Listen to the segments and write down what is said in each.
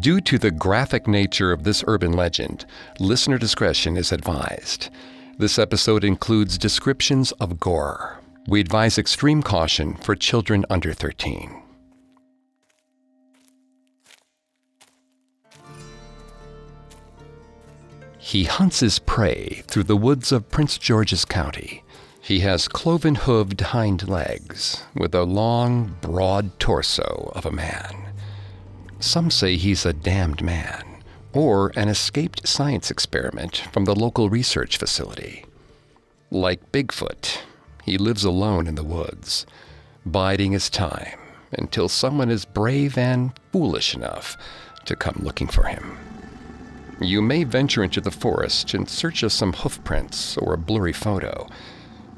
Due to the graphic nature of this urban legend, listener discretion is advised. This episode includes descriptions of gore. We advise extreme caution for children under 13. He hunts his prey through the woods of Prince George's County. He has cloven hooved hind legs with a long, broad torso of a man. Some say he's a damned man or an escaped science experiment from the local research facility. Like Bigfoot, he lives alone in the woods, biding his time until someone is brave and foolish enough to come looking for him. You may venture into the forest in search of some hoofprints or a blurry photo,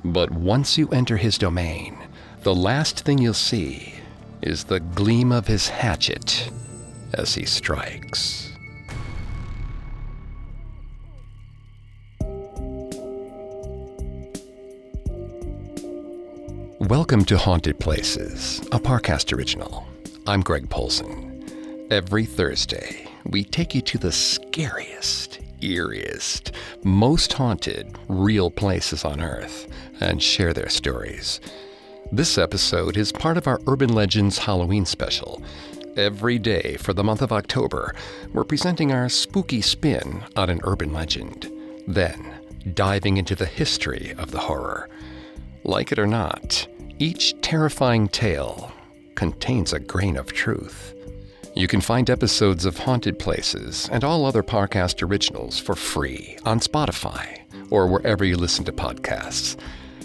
but once you enter his domain, the last thing you'll see is the gleam of his hatchet as he strikes. Welcome to Haunted Places, a Parcast original. I'm Greg Polcyn. Every Thursday, we take you to the scariest, eeriest, most haunted, real places on Earth and share their stories. This episode is part of our Urban Legends Halloween special. Every day for the month of October, we're presenting our spooky spin on an urban legend, then diving into the history of the horror. Like it or not, each terrifying tale contains a grain of truth. You can find episodes of Haunted Places and all other Parcast originals for free on Spotify or wherever you listen to podcasts.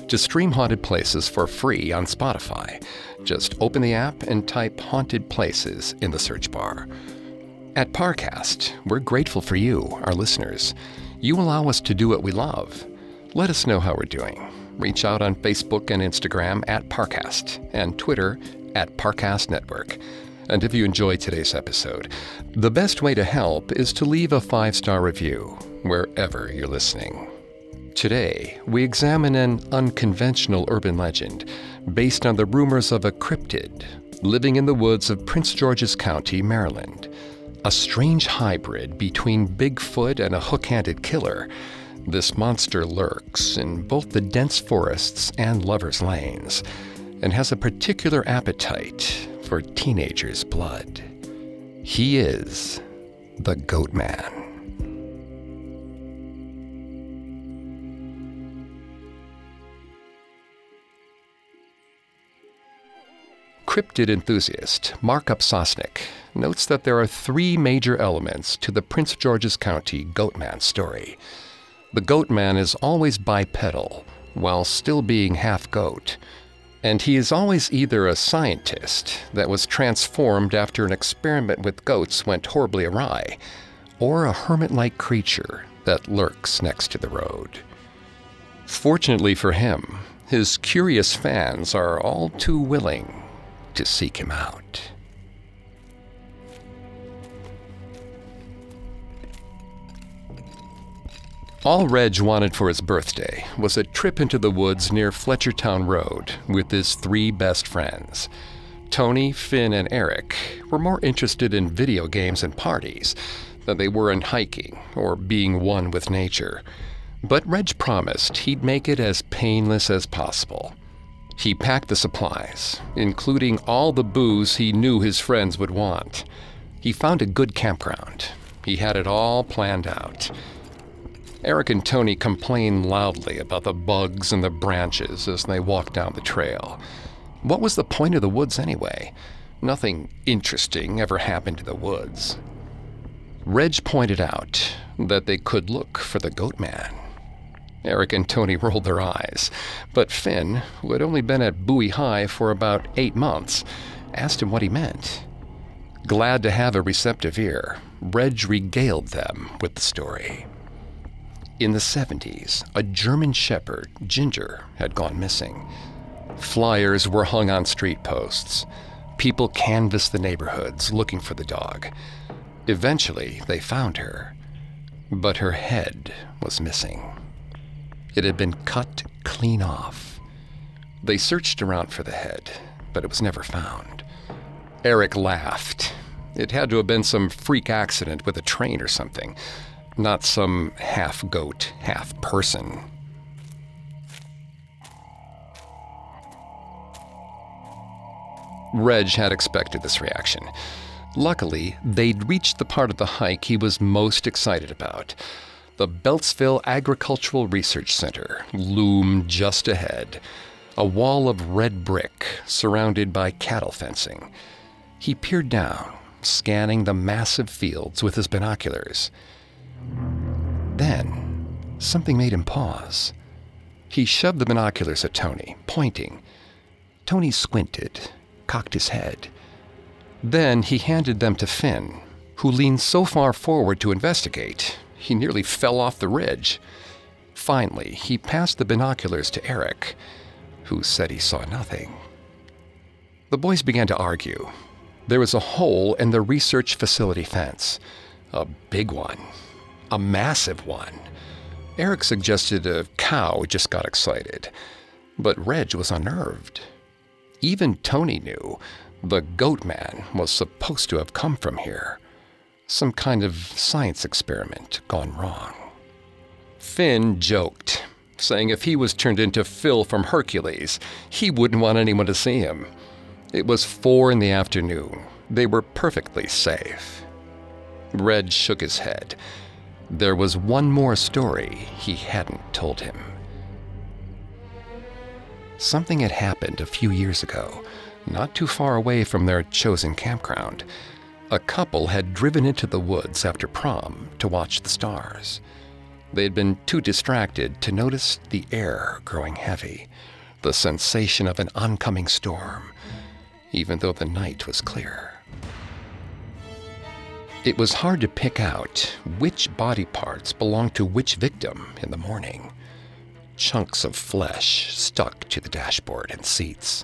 To stream Haunted Places for free on Spotify, just open the app and type Haunted Places in the search bar. At Parcast, we're grateful for you, our listeners. You allow us to do what we love. Let us know how we're doing reach out on Facebook and Instagram at Parcast and Twitter at Parcast Network. And if you enjoyed today's episode, the best way to help is to leave a five star review wherever you're listening. Today, we examine an unconventional urban legend based on the rumors of a cryptid living in the woods of Prince George's County, Maryland. A strange hybrid between Bigfoot and a hook handed killer this monster lurks in both the dense forests and lovers' lanes and has a particular appetite for teenagers' blood. He is the Goat Man. Cryptid enthusiast Mark Opsasnick notes that there are three major elements to the Prince George's County Goatman story. The goat man is always bipedal, while still being half goat. And he is always either a scientist that was transformed after an experiment with goats went horribly awry, or a hermit like creature that lurks next to the road. Fortunately for him, his curious fans are all too willing to seek him out. All Reg wanted for his birthday was a trip into the woods near Fletchertown Road with his three best friends. Tony, Finn, and Eric were more interested in video games and parties than they were in hiking or being one with nature. But Reg promised he'd make it as painless as possible. He packed the supplies, including all the booze he knew his friends would want. He found a good campground. He had it all planned out. Eric and Tony complained loudly about the bugs and the branches as they walked down the trail. What was the point of the woods anyway? Nothing interesting ever happened to the woods. Reg pointed out that they could look for the goat man. Eric and Tony rolled their eyes, but Finn, who had only been at Bowie High for about eight months, asked him what he meant. Glad to have a receptive ear, Reg regaled them with the story. In the 70s, a German shepherd, Ginger, had gone missing. Flyers were hung on street posts. People canvassed the neighborhoods looking for the dog. Eventually, they found her, but her head was missing. It had been cut clean off. They searched around for the head, but it was never found. Eric laughed. It had to have been some freak accident with a train or something, not some half goat, half person. Reg had expected this reaction. Luckily, they'd reached the part of the hike he was most excited about. The Beltsville Agricultural Research Center loomed just ahead, a wall of red brick surrounded by cattle fencing. He peered down, scanning the massive fields with his binoculars. Then, something made him pause. He shoved the binoculars at Tony, pointing. Tony squinted, cocked his head. Then he handed them to Finn, who leaned so far forward to investigate, he nearly fell off the ridge. Finally, he passed the binoculars to Eric, who said he saw nothing. The boys began to argue. There was a hole in the research facility fence, a big one, a massive one. Eric suggested a cow just got excited, but Reg was unnerved. Even Tony knew the goat man was supposed to have come from here. Some kind of science experiment gone wrong. Finn joked, saying if he was turned into Phil from Hercules, he wouldn't want anyone to see him. It was four in the afternoon. They were perfectly safe. Reg shook his head. There was one more story he hadn't told him. Something had happened a few years ago, not too far away from their chosen campground. A couple had driven into the woods after prom to watch the stars. They had been too distracted to notice the air growing heavy, the sensation of an oncoming storm, even though the night was clear. It was hard to pick out which body parts belonged to which victim in the morning chunks of flesh stuck to the dashboard and seats.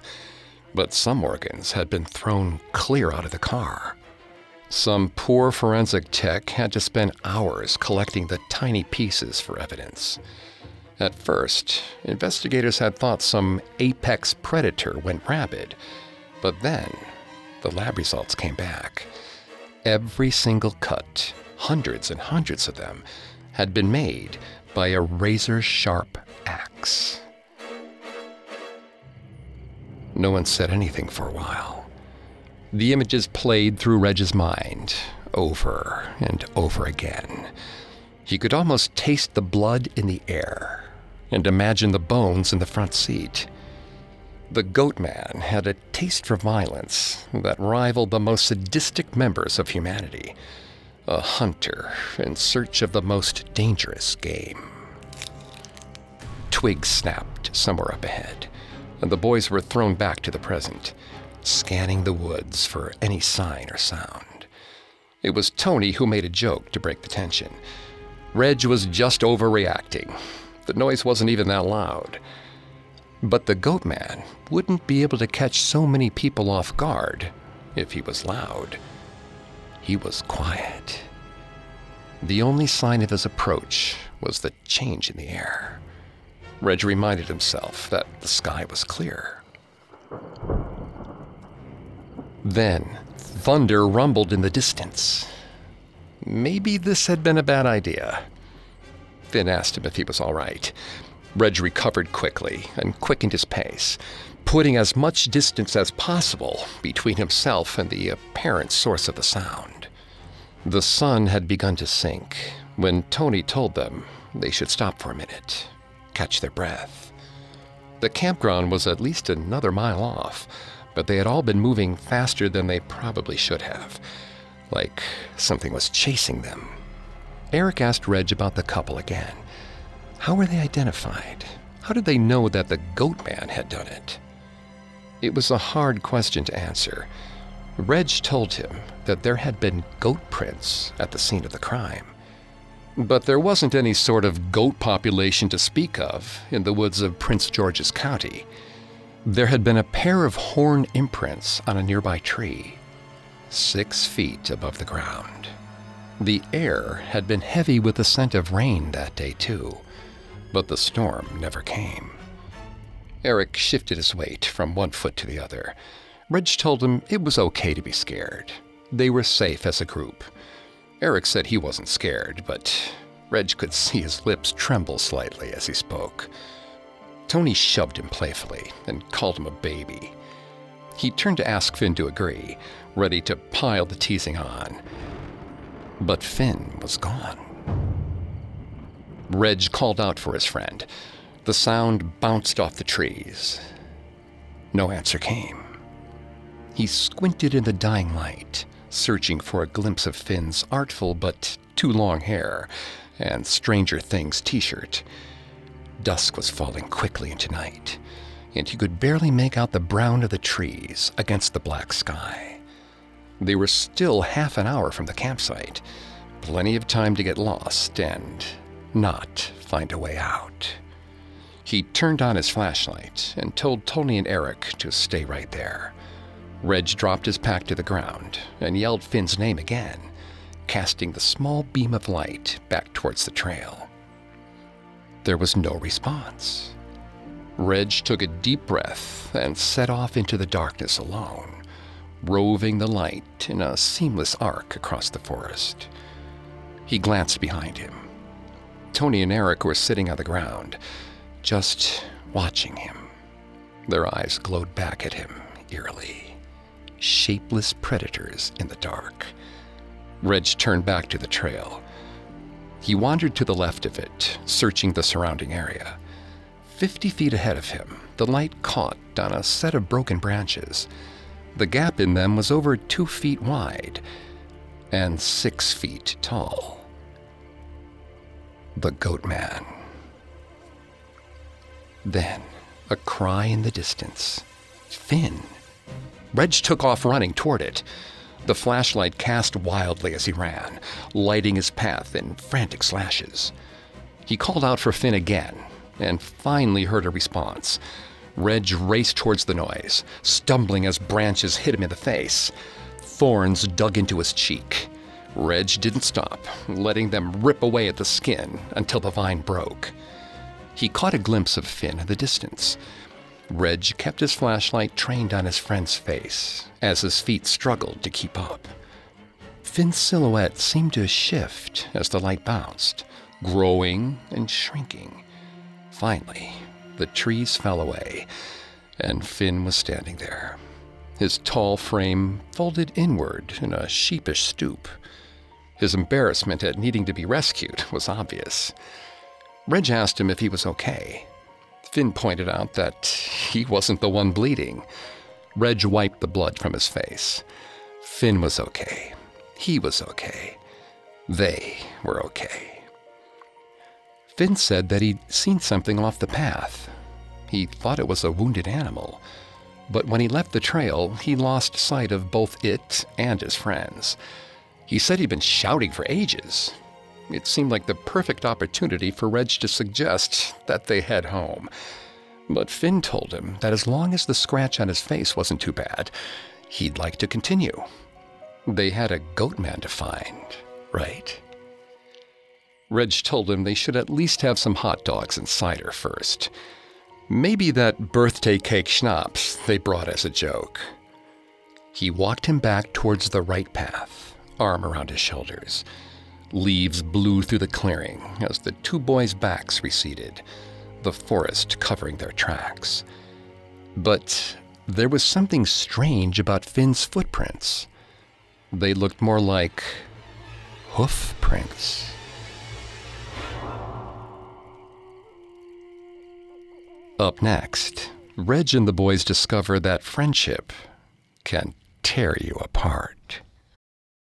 But some organs had been thrown clear out of the car. Some poor forensic tech had to spend hours collecting the tiny pieces for evidence. At first, investigators had thought some apex predator went rabid, but then the lab results came back. Every single cut, hundreds and hundreds of them, had been made by a razor sharp axe. No one said anything for a while. The images played through Reg's mind over and over again. He could almost taste the blood in the air and imagine the bones in the front seat. The goat man had a taste for violence that rivaled the most sadistic members of humanity, a hunter in search of the most dangerous game. Twigs snapped somewhere up ahead, and the boys were thrown back to the present, scanning the woods for any sign or sound. It was Tony who made a joke to break the tension. Reg was just overreacting. The noise wasn't even that loud. But the goat man wouldn't be able to catch so many people off guard if he was loud. He was quiet. The only sign of his approach was the change in the air. Reg reminded himself that the sky was clear. Then, thunder rumbled in the distance. Maybe this had been a bad idea. Finn asked him if he was all right. Reg recovered quickly and quickened his pace, putting as much distance as possible between himself and the apparent source of the sound. The sun had begun to sink when Tony told them they should stop for a minute catch their breath. The campground was at least another mile off, but they had all been moving faster than they probably should have, like something was chasing them. Eric asked Reg about the couple again. How were they identified? How did they know that the goat man had done it? It was a hard question to answer. Reg told him that there had been goat prints at the scene of the crime. But there wasn't any sort of goat population to speak of in the woods of Prince George's County. There had been a pair of horn imprints on a nearby tree, six feet above the ground. The air had been heavy with the scent of rain that day, too, but the storm never came. Eric shifted his weight from one foot to the other. Reg told him it was okay to be scared. They were safe as a group. Eric said he wasn't scared, but Reg could see his lips tremble slightly as he spoke. Tony shoved him playfully and called him a baby. He turned to ask Finn to agree, ready to pile the teasing on. But Finn was gone. Reg called out for his friend. The sound bounced off the trees. No answer came. He squinted in the dying light, searching for a glimpse of Finn's artful but too long hair and Stranger Things t shirt. Dusk was falling quickly into night, and he could barely make out the brown of the trees against the black sky. They were still half an hour from the campsite, plenty of time to get lost and not find a way out. He turned on his flashlight and told Tony and Eric to stay right there. Reg dropped his pack to the ground and yelled Finn's name again, casting the small beam of light back towards the trail. There was no response. Reg took a deep breath and set off into the darkness alone, roving the light in a seamless arc across the forest. He glanced behind him. Tony and Eric were sitting on the ground, just watching him. Their eyes glowed back at him eerily. Shapeless predators in the dark. Reg turned back to the trail. He wandered to the left of it, searching the surrounding area. Fifty feet ahead of him, the light caught on a set of broken branches. The gap in them was over two feet wide and six feet tall. The Goat Man. Then, a cry in the distance. Finn. Reg took off running toward it. The flashlight cast wildly as he ran, lighting his path in frantic slashes. He called out for Finn again, and finally heard a response. Reg raced towards the noise, stumbling as branches hit him in the face. Thorns dug into his cheek. Reg didn't stop, letting them rip away at the skin until the vine broke. He caught a glimpse of Finn in the distance. Reg kept his flashlight trained on his friend's face as his feet struggled to keep up. Finn's silhouette seemed to shift as the light bounced, growing and shrinking. Finally, the trees fell away, and Finn was standing there, his tall frame folded inward in a sheepish stoop. His embarrassment at needing to be rescued was obvious. Reg asked him if he was okay. Finn pointed out that he wasn't the one bleeding. Reg wiped the blood from his face. Finn was okay. He was okay. They were okay. Finn said that he'd seen something off the path. He thought it was a wounded animal, but when he left the trail, he lost sight of both it and his friends. He said he'd been shouting for ages, it seemed like the perfect opportunity for Reg to suggest that they head home. But Finn told him that as long as the scratch on his face wasn't too bad, he'd like to continue. They had a goat man to find, right? Reg told him they should at least have some hot dogs and cider first. Maybe that birthday cake schnapps they brought as a joke. He walked him back towards the right path, arm around his shoulders. Leaves blew through the clearing as the two boys' backs receded, the forest covering their tracks. But there was something strange about Finn's footprints. They looked more like hoof prints. Up next, Reg and the boys discover that friendship can tear you apart.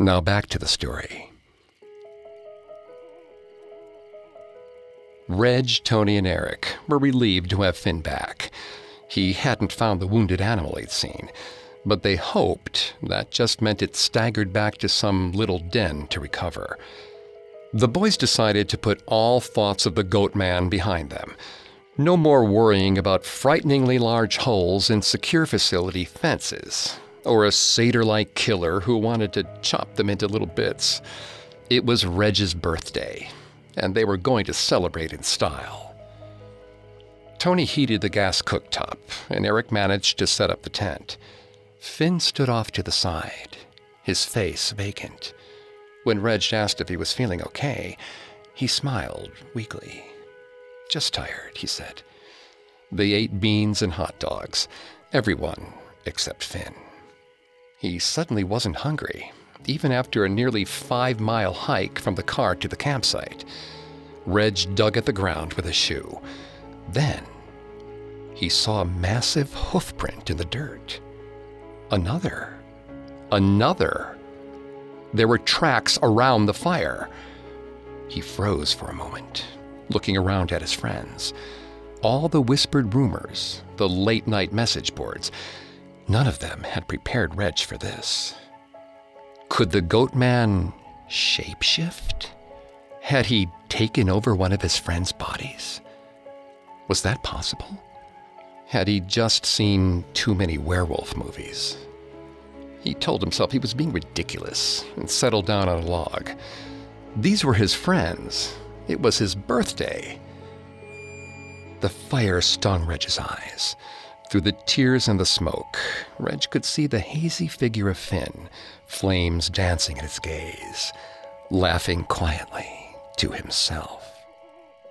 Now back to the story. Reg, Tony, and Eric were relieved to have Finn back. He hadn't found the wounded animal they'd seen, but they hoped that just meant it staggered back to some little den to recover. The boys decided to put all thoughts of the goat man behind them. No more worrying about frighteningly large holes in secure facility fences, or a satyr like killer who wanted to chop them into little bits. It was Reg's birthday, and they were going to celebrate in style. Tony heated the gas cooktop, and Eric managed to set up the tent. Finn stood off to the side, his face vacant. When Reg asked if he was feeling okay, he smiled weakly. Just tired, he said. They ate beans and hot dogs, everyone except Finn. He suddenly wasn't hungry, even after a nearly five mile hike from the car to the campsite. Reg dug at the ground with a shoe. Then he saw a massive hoofprint in the dirt. Another. Another. There were tracks around the fire. He froze for a moment, looking around at his friends. All the whispered rumors, the late night message boards, none of them had prepared Reg for this. Could the goat man shapeshift? Had he taken over one of his friends' bodies? Was that possible? Had he just seen too many werewolf movies? He told himself he was being ridiculous and settled down on a log. These were his friends. It was his birthday. The fire stung Reg's eyes. Through the tears and the smoke, Reg could see the hazy figure of Finn, flames dancing in his gaze, laughing quietly to himself.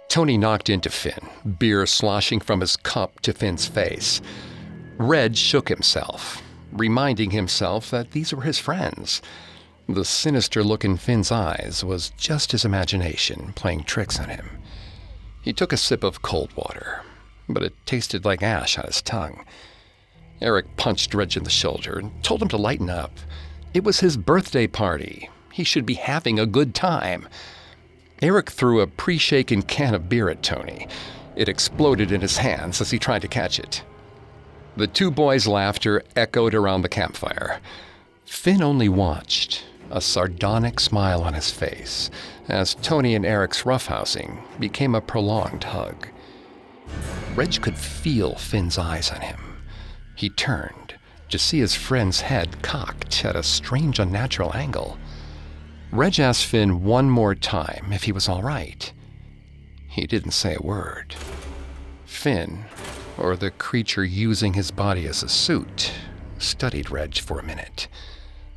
Tony knocked into Finn, beer sloshing from his cup to Finn's face. Reg shook himself, reminding himself that these were his friends. The sinister look in Finn's eyes was just his imagination playing tricks on him. He took a sip of cold water, but it tasted like ash on his tongue. Eric punched Reg in the shoulder and told him to lighten up. It was his birthday party. He should be having a good time. Eric threw a pre shaken can of beer at Tony. It exploded in his hands as he tried to catch it. The two boys' laughter echoed around the campfire. Finn only watched, a sardonic smile on his face, as Tony and Eric's roughhousing became a prolonged hug. Reg could feel Finn's eyes on him. He turned to see his friend's head cocked at a strange, unnatural angle. Reg asked Finn one more time if he was all right. He didn't say a word. Finn, or the creature using his body as a suit, studied Reg for a minute.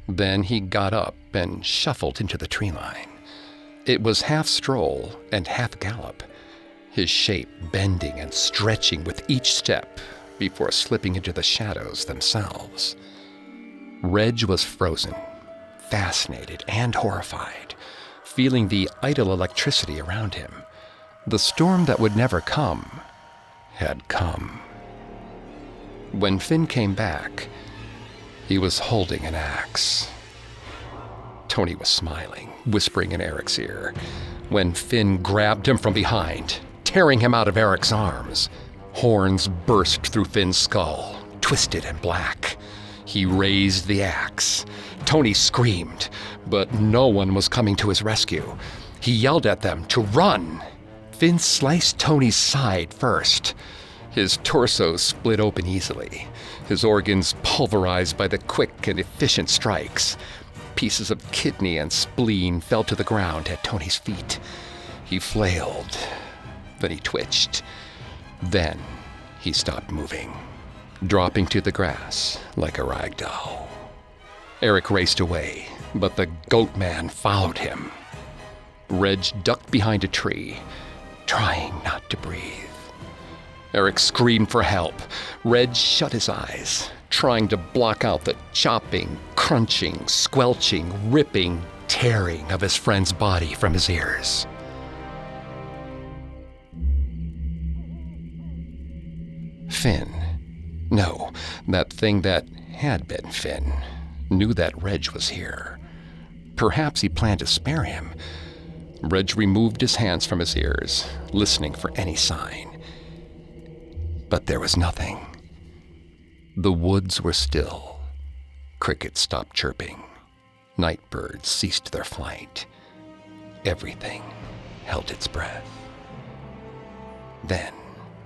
Then he got up and shuffled into the tree line. It was half stroll and half gallop, his shape bending and stretching with each step before slipping into the shadows themselves. Reg was frozen, fascinated and horrified, feeling the idle electricity around him. The storm that would never come had come. When Finn came back, he was holding an axe. Tony was smiling, whispering in Eric's ear, when Finn grabbed him from behind, tearing him out of Eric's arms. Horns burst through Finn's skull, twisted and black. He raised the axe. Tony screamed, but no one was coming to his rescue. He yelled at them to run. Finn sliced Tony's side first. His torso split open easily, his organs pulverized by the quick and efficient strikes. Pieces of kidney and spleen fell to the ground at Tony's feet. He flailed, then he twitched. Then he stopped moving, dropping to the grass like a rag doll. Eric raced away, but the goat man followed him. Reg ducked behind a tree, trying not to breathe. Eric screamed for help. Reg shut his eyes, trying to block out the chopping, crunching, squelching, ripping, tearing of his friend's body from his ears. Finn. No, that thing that had been Finn knew that Reg was here. Perhaps he planned to spare him. Reg removed his hands from his ears, listening for any sign. But there was nothing. The woods were still. Crickets stopped chirping. Night birds ceased their flight. Everything held its breath. Then,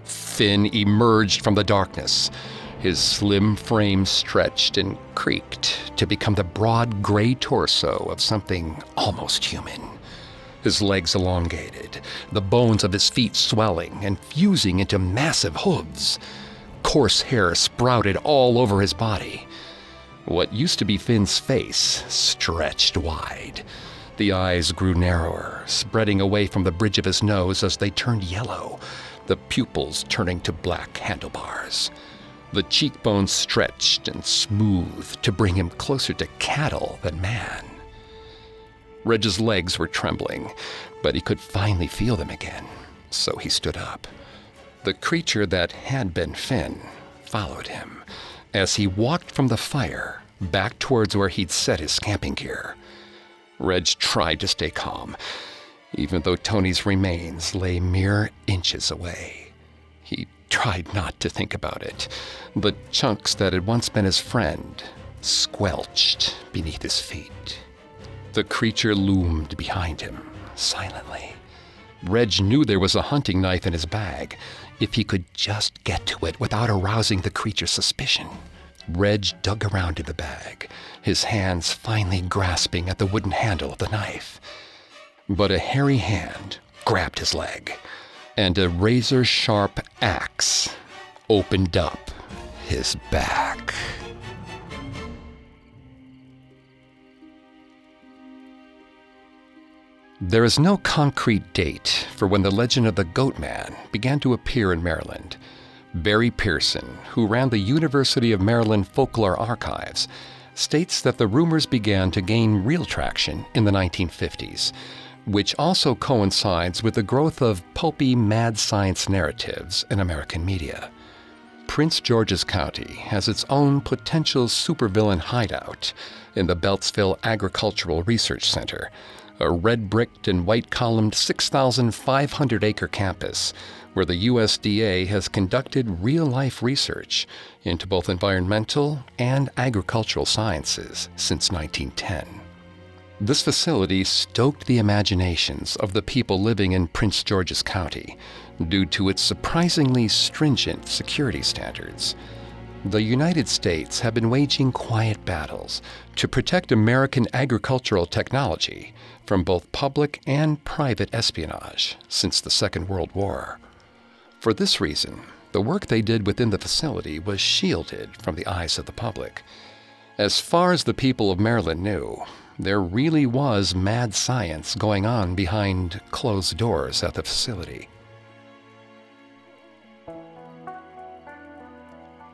Finn emerged from the darkness. His slim frame stretched and creaked to become the broad gray torso of something almost human. His legs elongated, the bones of his feet swelling and fusing into massive hooves. Coarse hair sprouted all over his body. What used to be Finn's face stretched wide. The eyes grew narrower, spreading away from the bridge of his nose as they turned yellow, the pupils turning to black handlebars. The cheekbones stretched and smoothed to bring him closer to cattle than man. Reg's legs were trembling, but he could finally feel them again, so he stood up. The creature that had been Finn followed him as he walked from the fire back towards where he'd set his camping gear. Reg tried to stay calm, even though Tony's remains lay mere inches away. He tried not to think about it. The chunks that had once been his friend squelched beneath his feet. The creature loomed behind him, silently. Reg knew there was a hunting knife in his bag, if he could just get to it without arousing the creature's suspicion. Reg dug around in the bag, his hands finally grasping at the wooden handle of the knife. But a hairy hand grabbed his leg, and a razor sharp axe opened up his back. There is no concrete date for when the legend of the Goat Man began to appear in Maryland. Barry Pearson, who ran the University of Maryland Folklore Archives, states that the rumors began to gain real traction in the 1950s, which also coincides with the growth of pulpy mad science narratives in American media. Prince George's County has its own potential supervillain hideout in the Beltsville Agricultural Research Center, a red bricked and white columned 6,500 acre campus where the USDA has conducted real life research into both environmental and agricultural sciences since 1910. This facility stoked the imaginations of the people living in Prince George's County due to its surprisingly stringent security standards. The United States have been waging quiet battles to protect American agricultural technology from both public and private espionage since the Second World War. For this reason, the work they did within the facility was shielded from the eyes of the public. As far as the people of Maryland knew, there really was mad science going on behind closed doors at the facility.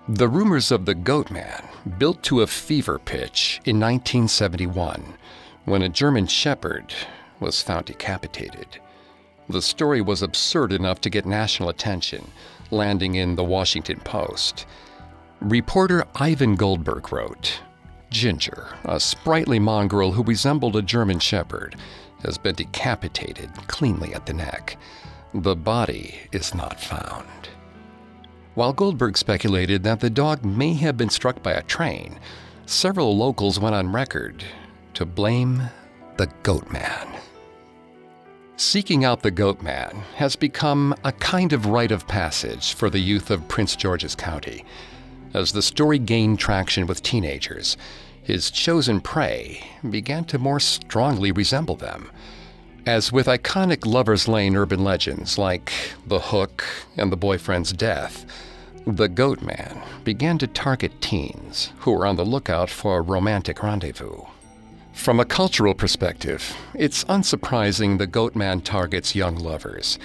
The rumors of the Goat Man built to a fever pitch in 1971 when a German shepherd was found decapitated. The story was absurd enough to get national attention, landing in the Washington Post. Reporter Ivan Goldberg wrote Ginger, a sprightly mongrel who resembled a German shepherd, has been decapitated cleanly at the neck. The body is not found. While Goldberg speculated that the dog may have been struck by a train, several locals went on record to blame the Goat Man. Seeking out the Goat Man has become a kind of rite of passage for the youth of Prince George's County. As the story gained traction with teenagers, his chosen prey began to more strongly resemble them. As with iconic Lover's Lane urban legends like The Hook and the Boyfriend's Death, the Goat Man began to target teens who were on the lookout for a romantic rendezvous. From a cultural perspective, it's unsurprising the goat man targets young lovers.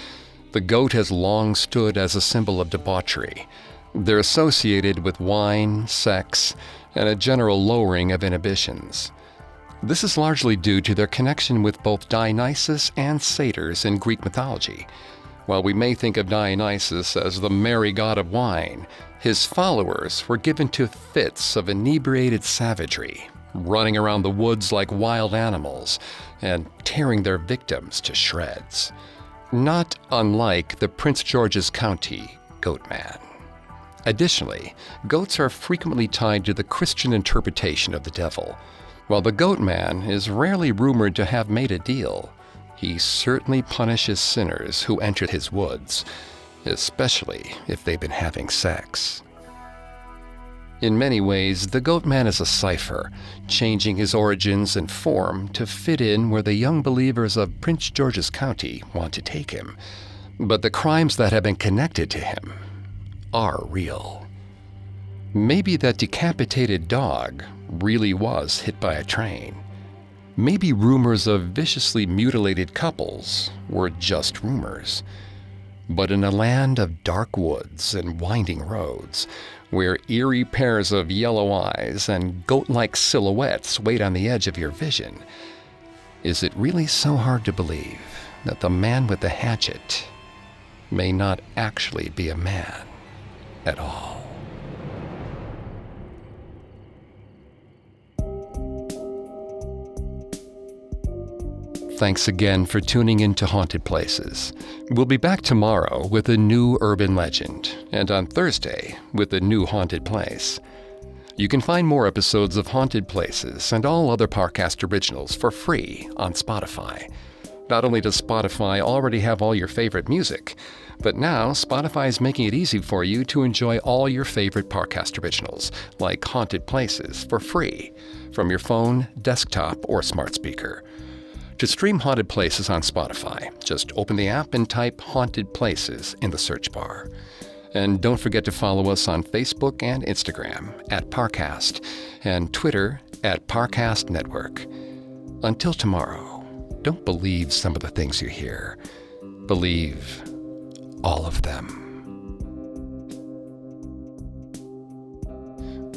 The goat has long stood as a symbol of debauchery, They're associated with wine, sex, and a general lowering of inhibitions. This is largely due to their connection with both Dionysus and satyrs in Greek mythology. While we may think of Dionysus as the merry god of wine, his followers were given to fits of inebriated savagery, running around the woods like wild animals and tearing their victims to shreds. Not unlike the Prince George's County goatman. Additionally, goats are frequently tied to the Christian interpretation of the devil. While the goat man is rarely rumored to have made a deal, he certainly punishes sinners who enter his woods, especially if they've been having sex. In many ways, the goat man is a cipher, changing his origins and form to fit in where the young believers of Prince George's County want to take him. But the crimes that have been connected to him are real. Maybe that decapitated dog really was hit by a train. Maybe rumors of viciously mutilated couples were just rumors. But in a land of dark woods and winding roads, where eerie pairs of yellow eyes and goat like silhouettes wait on the edge of your vision, is it really so hard to believe that the man with the hatchet may not actually be a man at all? Thanks again for tuning in to Haunted Places. We'll be back tomorrow with a new urban legend, and on Thursday with a new haunted place. You can find more episodes of Haunted Places and all other Parcast originals for free on Spotify. Not only does Spotify already have all your favorite music, but now Spotify is making it easy for you to enjoy all your favorite Parcast originals, like Haunted Places, for free from your phone, desktop, or smart speaker. To stream Haunted Places on Spotify, just open the app and type Haunted Places in the search bar. And don't forget to follow us on Facebook and Instagram at Parcast and Twitter at Parcast Network. Until tomorrow, don't believe some of the things you hear. Believe all of them.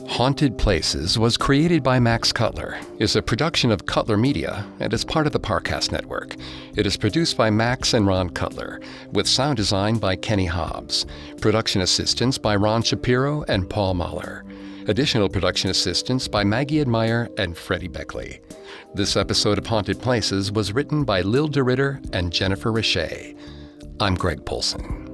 Haunted Places was created by Max Cutler, is a production of Cutler Media, and is part of the Parcast Network. It is produced by Max and Ron Cutler, with sound design by Kenny Hobbs, production assistance by Ron Shapiro and Paul Mahler. Additional production assistance by Maggie Admire and Freddie Beckley. This episode of Haunted Places was written by Lil DeRitter and Jennifer Richey. I'm Greg Polcyn.